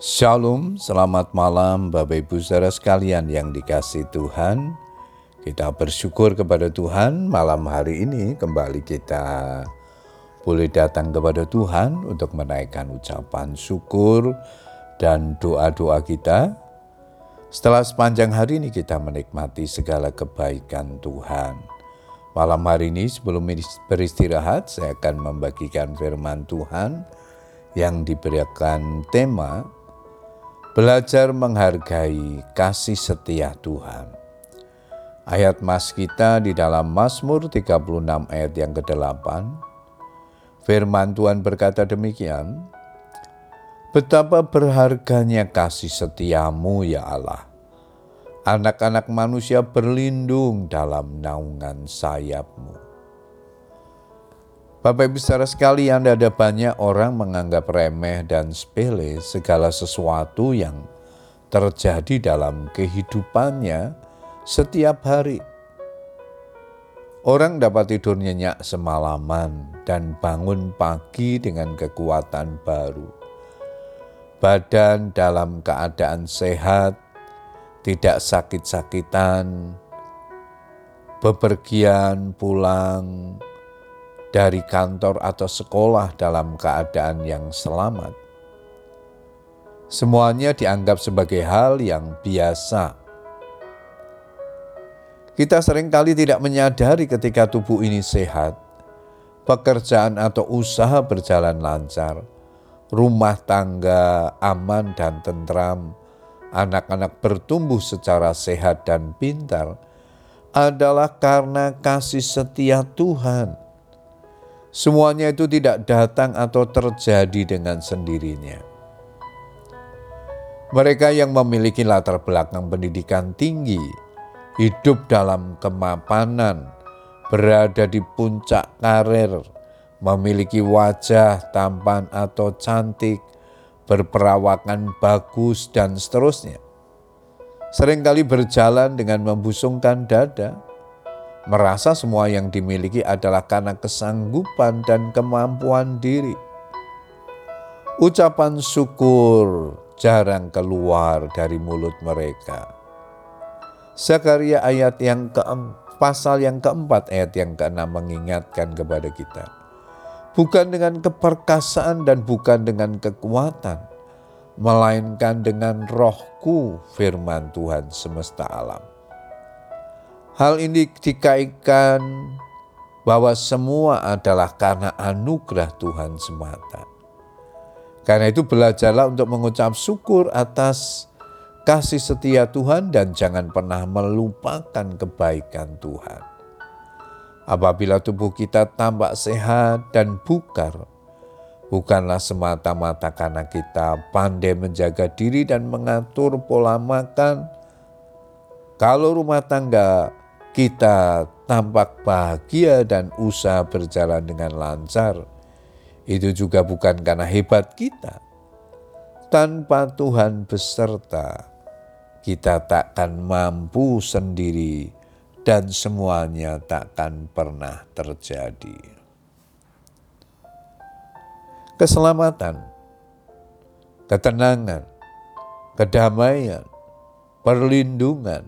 Shalom, selamat malam Bapak Ibu saudara sekalian yang dikasih Tuhan. Kita bersyukur kepada Tuhan malam hari ini kembali kita boleh datang kepada Tuhan untuk menaikkan ucapan syukur dan doa-doa kita. Setelah sepanjang hari ini kita menikmati segala kebaikan Tuhan. Malam hari ini sebelum beristirahat saya akan membagikan firman Tuhan yang diberikan tema Belajar menghargai kasih setia Tuhan. Ayat mas kita di dalam Mazmur 36 ayat yang ke-8. Firman Tuhan berkata demikian, Betapa berharganya kasih setiamu ya Allah. Anak-anak manusia berlindung dalam naungan sayapmu. Bapak Ibu saudara sekalian, ada banyak orang menganggap remeh dan sepele segala sesuatu yang terjadi dalam kehidupannya setiap hari. Orang dapat tidur nyenyak semalaman dan bangun pagi dengan kekuatan baru. Badan dalam keadaan sehat, tidak sakit-sakitan, bepergian pulang, dari kantor atau sekolah dalam keadaan yang selamat. Semuanya dianggap sebagai hal yang biasa. Kita sering kali tidak menyadari ketika tubuh ini sehat, pekerjaan atau usaha berjalan lancar, rumah tangga aman dan tentram, anak-anak bertumbuh secara sehat dan pintar, adalah karena kasih setia Tuhan Semuanya itu tidak datang atau terjadi dengan sendirinya. Mereka yang memiliki latar belakang pendidikan tinggi, hidup dalam kemapanan, berada di puncak karir, memiliki wajah tampan atau cantik, berperawakan bagus, dan seterusnya. Seringkali berjalan dengan membusungkan dada, merasa semua yang dimiliki adalah karena kesanggupan dan kemampuan diri. Ucapan syukur jarang keluar dari mulut mereka. Zakaria ayat yang ke pasal yang keempat ayat yang keenam mengingatkan kepada kita. Bukan dengan keperkasaan dan bukan dengan kekuatan, melainkan dengan rohku firman Tuhan semesta alam. Hal ini dikaitkan bahwa semua adalah karena anugerah Tuhan semata. Karena itu belajarlah untuk mengucap syukur atas kasih setia Tuhan dan jangan pernah melupakan kebaikan Tuhan. Apabila tubuh kita tampak sehat dan bukar, bukanlah semata-mata karena kita pandai menjaga diri dan mengatur pola makan. Kalau rumah tangga kita tampak bahagia dan usaha berjalan dengan lancar, itu juga bukan karena hebat kita. Tanpa Tuhan beserta, kita takkan mampu sendiri dan semuanya takkan pernah terjadi. Keselamatan, ketenangan, kedamaian, perlindungan,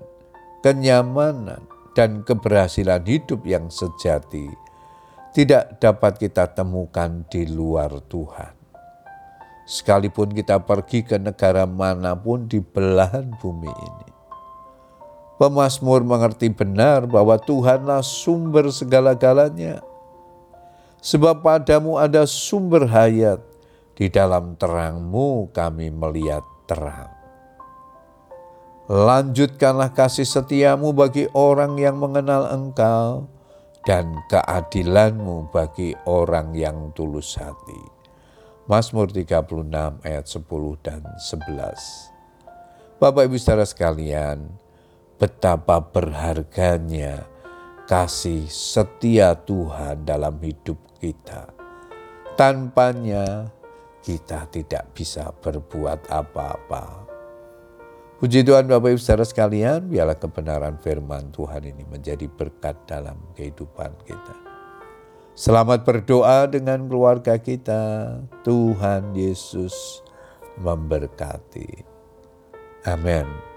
kenyamanan, dan keberhasilan hidup yang sejati tidak dapat kita temukan di luar Tuhan. Sekalipun kita pergi ke negara mana pun di belahan bumi ini. Pemasmur mengerti benar bahwa Tuhanlah sumber segala-galanya. Sebab padamu ada sumber hayat, di dalam terangmu kami melihat terang. Lanjutkanlah kasih setiamu bagi orang yang mengenal engkau dan keadilanmu bagi orang yang tulus hati. Mazmur 36 ayat 10 dan 11. Bapak Ibu saudara sekalian, betapa berharganya kasih setia Tuhan dalam hidup kita. Tanpanya kita tidak bisa berbuat apa-apa. Puji Tuhan Bapak Ibu saudara sekalian, biarlah kebenaran firman Tuhan ini menjadi berkat dalam kehidupan kita. Selamat berdoa dengan keluarga kita. Tuhan Yesus memberkati. Amin.